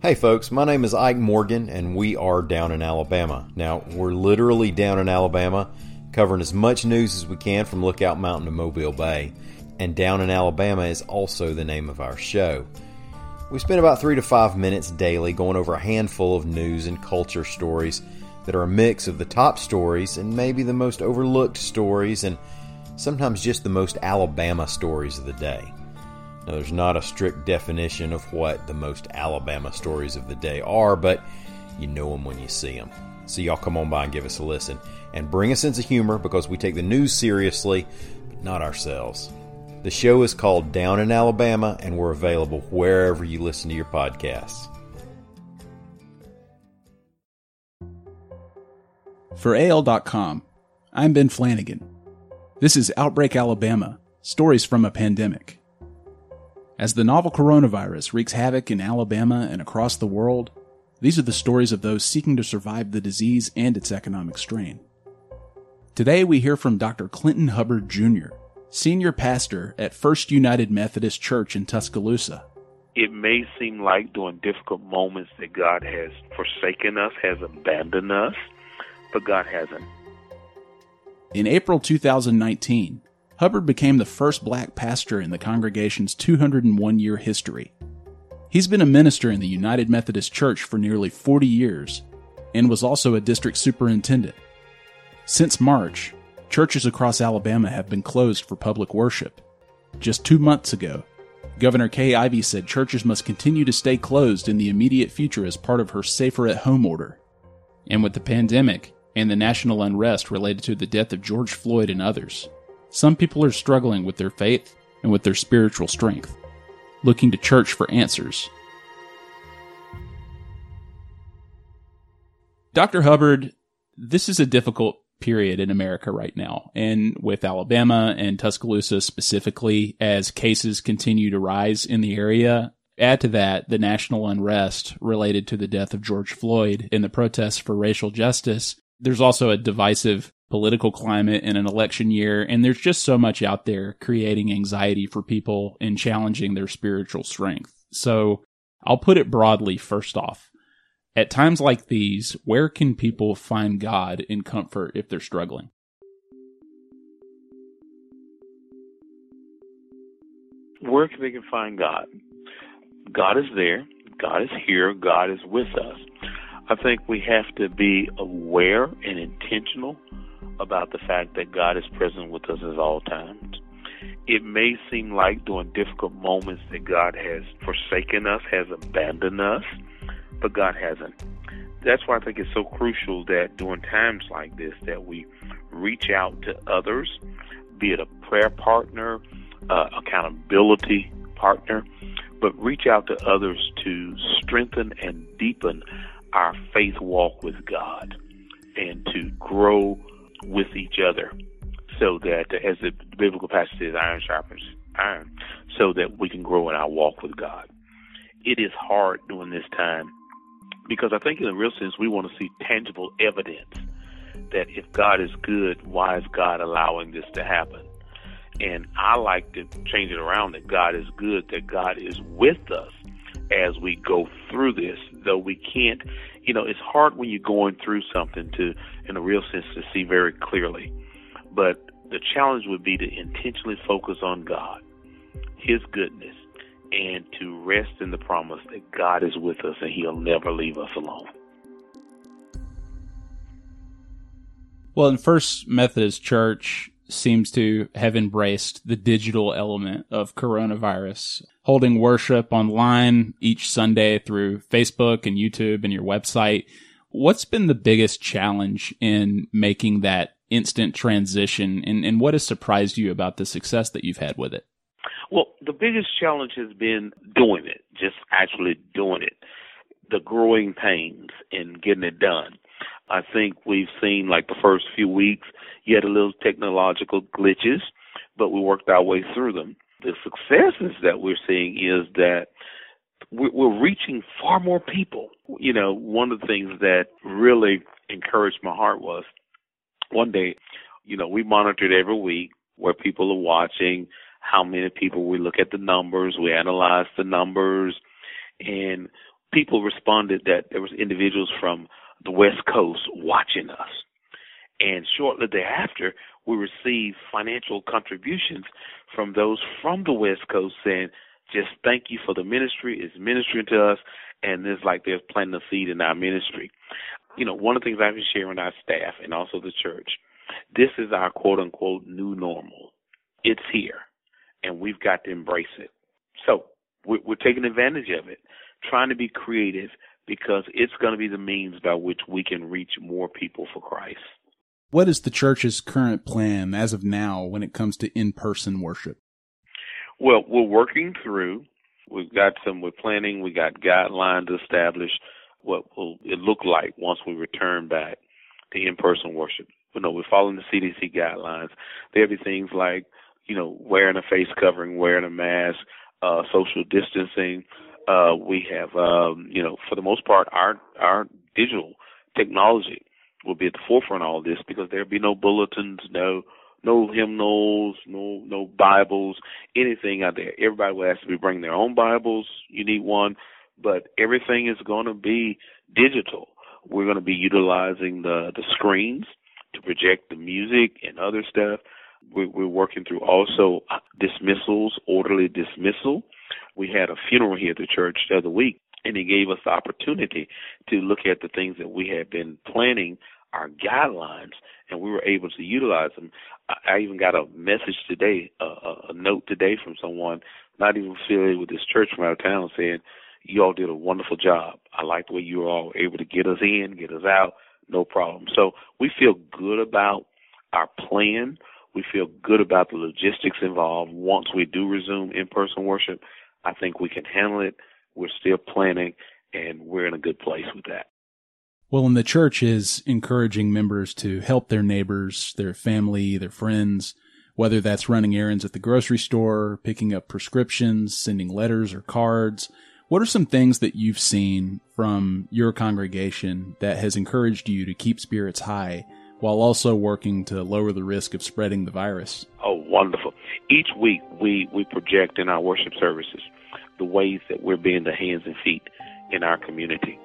Hey folks, my name is Ike Morgan and we are down in Alabama. Now, we're literally down in Alabama, covering as much news as we can from Lookout Mountain to Mobile Bay. And Down in Alabama is also the name of our show. We spend about three to five minutes daily going over a handful of news and culture stories that are a mix of the top stories and maybe the most overlooked stories and sometimes just the most Alabama stories of the day. Now, there's not a strict definition of what the most Alabama stories of the day are, but you know them when you see them. So, y'all come on by and give us a listen. And bring a sense of humor because we take the news seriously, but not ourselves. The show is called Down in Alabama, and we're available wherever you listen to your podcasts. For AL.com, I'm Ben Flanagan. This is Outbreak Alabama Stories from a Pandemic. As the novel coronavirus wreaks havoc in Alabama and across the world, these are the stories of those seeking to survive the disease and its economic strain. Today we hear from Dr. Clinton Hubbard Jr., senior pastor at First United Methodist Church in Tuscaloosa. It may seem like during difficult moments that God has forsaken us, has abandoned us, but God hasn't. In April 2019, Hubbard became the first black pastor in the congregation's 201 year history. He's been a minister in the United Methodist Church for nearly 40 years and was also a district superintendent. Since March, churches across Alabama have been closed for public worship. Just two months ago, Governor Kay Ivey said churches must continue to stay closed in the immediate future as part of her safer at home order. And with the pandemic and the national unrest related to the death of George Floyd and others, some people are struggling with their faith and with their spiritual strength, looking to church for answers. Dr. Hubbard, this is a difficult period in America right now, and with Alabama and Tuscaloosa specifically, as cases continue to rise in the area. Add to that the national unrest related to the death of George Floyd and the protests for racial justice. There's also a divisive political climate in an election year. And there's just so much out there creating anxiety for people and challenging their spiritual strength. So I'll put it broadly first off. At times like these, where can people find God in comfort if they're struggling? Where can they find God? God is there. God is here. God is with us. I think we have to be aware and intentional about the fact that God is present with us at all times. It may seem like during difficult moments that God has forsaken us, has abandoned us, but God hasn't. That's why I think it's so crucial that during times like this that we reach out to others, be it a prayer partner, uh, accountability partner, but reach out to others to strengthen and deepen our faith walk with God and to grow with each other so that, as the biblical passage says, iron sharpens iron, so that we can grow in our walk with God. It is hard during this time because I think, in a real sense, we want to see tangible evidence that if God is good, why is God allowing this to happen? And I like to change it around that God is good, that God is with us as we go through this, though we can't, you know, it's hard when you're going through something to, in a real sense, to see very clearly. But the challenge would be to intentionally focus on God, His goodness, and to rest in the promise that God is with us and He'll never leave us alone. Well, in First Methodist Church, seems to have embraced the digital element of coronavirus, holding worship online each Sunday through Facebook and YouTube and your website. What's been the biggest challenge in making that instant transition and, and what has surprised you about the success that you've had with it? Well, the biggest challenge has been doing it, just actually doing it. The growing pains in getting it done. I think we've seen like the first few weeks, you had a little technological glitches, but we worked our way through them. The successes that we're seeing is that we're reaching far more people. You know, one of the things that really encouraged my heart was one day, you know, we monitored every week where people are watching, how many people we look at the numbers, we analyze the numbers, and people responded that there was individuals from the West Coast watching us. And shortly thereafter, we received financial contributions from those from the West Coast saying, just thank you for the ministry. It's ministering to us. And it's like they're planting seed in our ministry. You know, one of the things I've been sharing with our staff and also the church, this is our quote unquote new normal. It's here and we've got to embrace it. So we're taking advantage of it, trying to be creative because it's going to be the means by which we can reach more people for Christ. What is the church's current plan as of now when it comes to in person worship? Well, we're working through. We've got some, we're planning, we got guidelines established what will it look like once we return back to in person worship. You know, we're following the CDC guidelines. There'll be things like, you know, wearing a face covering, wearing a mask, uh, social distancing. Uh, we have, um, you know, for the most part, our our digital technology will be at the forefront of all this because there'll be no bulletins, no no hymnals, no no Bibles, anything out there. Everybody will have to be bringing their own Bibles. You need one, but everything is going to be digital. We're going to be utilizing the the screens to project the music and other stuff. We're, we're working through also uh, dismissals, orderly dismissal. We had a funeral here at the church the other week, and it gave us the opportunity to look at the things that we had been planning our guidelines, and we were able to utilize them. I even got a message today, a, a note today from someone not even affiliated with this church from out of town saying, you all did a wonderful job. I like the way you were all able to get us in, get us out, no problem. So we feel good about our plan. We feel good about the logistics involved. Once we do resume in-person worship, I think we can handle it. We're still planning, and we're in a good place with that. Well, and the church is encouraging members to help their neighbors, their family, their friends, whether that's running errands at the grocery store, picking up prescriptions, sending letters or cards. What are some things that you've seen from your congregation that has encouraged you to keep spirits high while also working to lower the risk of spreading the virus? Oh, wonderful. Each week we, we project in our worship services the ways that we're being the hands and feet in our community.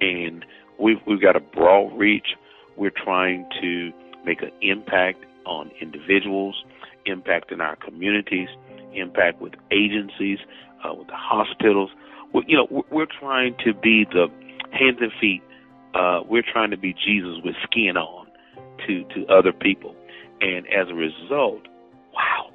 And we've, we've got a broad reach. We're trying to make an impact on individuals, impact in our communities, impact with agencies, uh, with the hospitals. We're, you know, we're trying to be the hands and feet. Uh, we're trying to be Jesus with skin on to, to other people. And as a result, wow,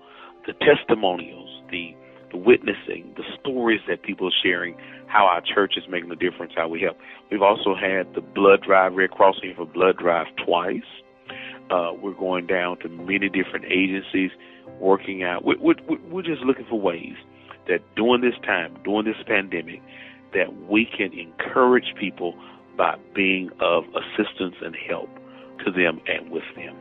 the testimonials, the, the witnessing, the stories that people are sharing, how our church is making a difference, how we help. We've also had the blood drive, Red Cross for blood drive twice. Uh, we're going down to many different agencies, working out. We're, we're, we're just looking for ways that during this time, during this pandemic, that we can encourage people by being of assistance and help to them and with them.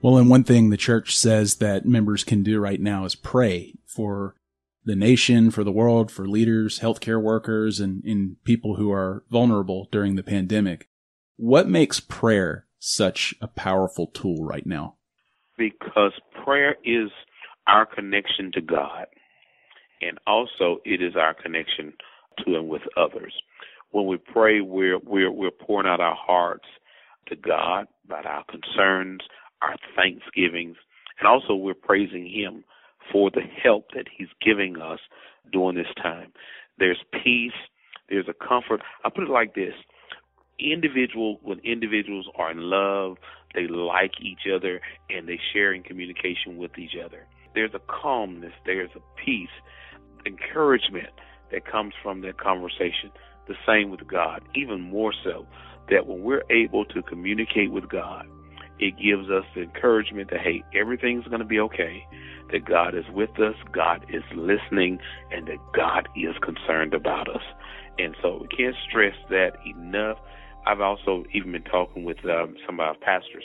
Well, and one thing the church says that members can do right now is pray for the nation, for the world, for leaders, healthcare workers, and, and people who are vulnerable during the pandemic. What makes prayer such a powerful tool right now? Because prayer is our connection to God, and also it is our connection to and with others. When we pray, we're we're we're pouring out our hearts to God about our concerns, our thanksgivings, and also we're praising Him for the help that He's giving us during this time. There's peace, there's a comfort. I put it like this individual when individuals are in love, they like each other and they share in communication with each other. There's a calmness, there's a peace, encouragement that comes from that conversation. The same with God, even more so that when we're able to communicate with God, it gives us the encouragement that hey, everything's going to be okay, that God is with us, God is listening, and that God is concerned about us. And so we can't stress that enough. I've also even been talking with um, some of our pastors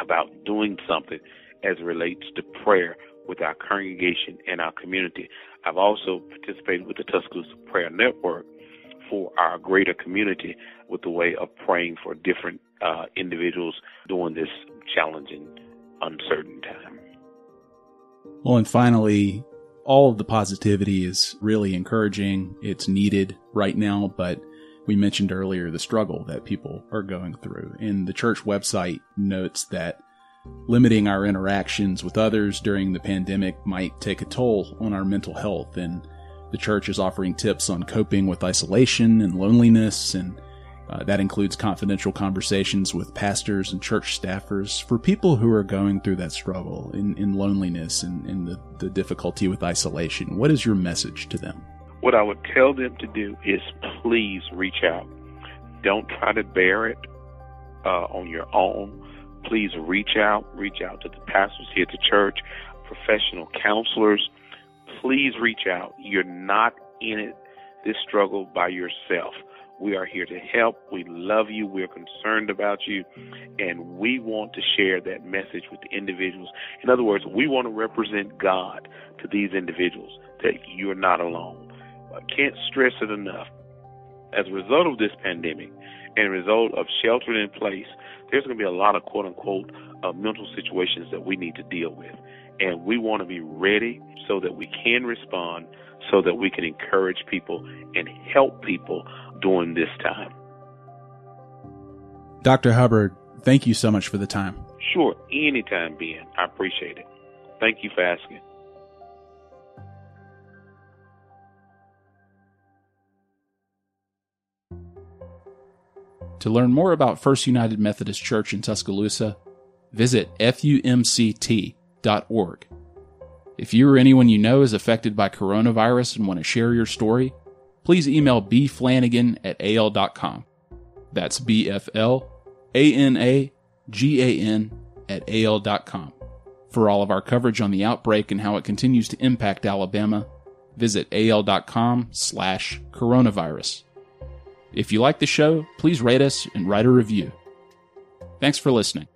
about doing something as it relates to prayer with our congregation and our community. I've also participated with the Tuscaloosa Prayer Network for our greater community with the way of praying for different uh, individuals during this challenging, uncertain time. Well, and finally, all of the positivity is really encouraging. It's needed right now, but we mentioned earlier the struggle that people are going through. And the church website notes that limiting our interactions with others during the pandemic might take a toll on our mental health. And the church is offering tips on coping with isolation and loneliness and uh, that includes confidential conversations with pastors and church staffers for people who are going through that struggle in, in loneliness and, the, the difficulty with isolation. What is your message to them? What I would tell them to do is please reach out. Don't try to bear it uh, on your own. Please reach out. Reach out to the pastors here at the church, professional counselors. Please reach out. You're not in it, this struggle by yourself. We are here to help. We love you. We're concerned about you. And we want to share that message with the individuals. In other words, we want to represent God to these individuals that you're not alone. I can't stress it enough. As a result of this pandemic and a result of sheltering in place, there's going to be a lot of quote unquote uh, mental situations that we need to deal with. And we want to be ready so that we can respond, so that we can encourage people and help people during this time. Dr. Hubbard, thank you so much for the time. Sure, anytime, Ben. I appreciate it. Thank you for asking. To learn more about First United Methodist Church in Tuscaloosa, visit fumct.org. If you or anyone you know is affected by coronavirus and want to share your story, please email bflanagan at al.com. That's B F L A N A G A N at al.com. For all of our coverage on the outbreak and how it continues to impact Alabama, visit al.com slash coronavirus. If you like the show, please rate us and write a review. Thanks for listening.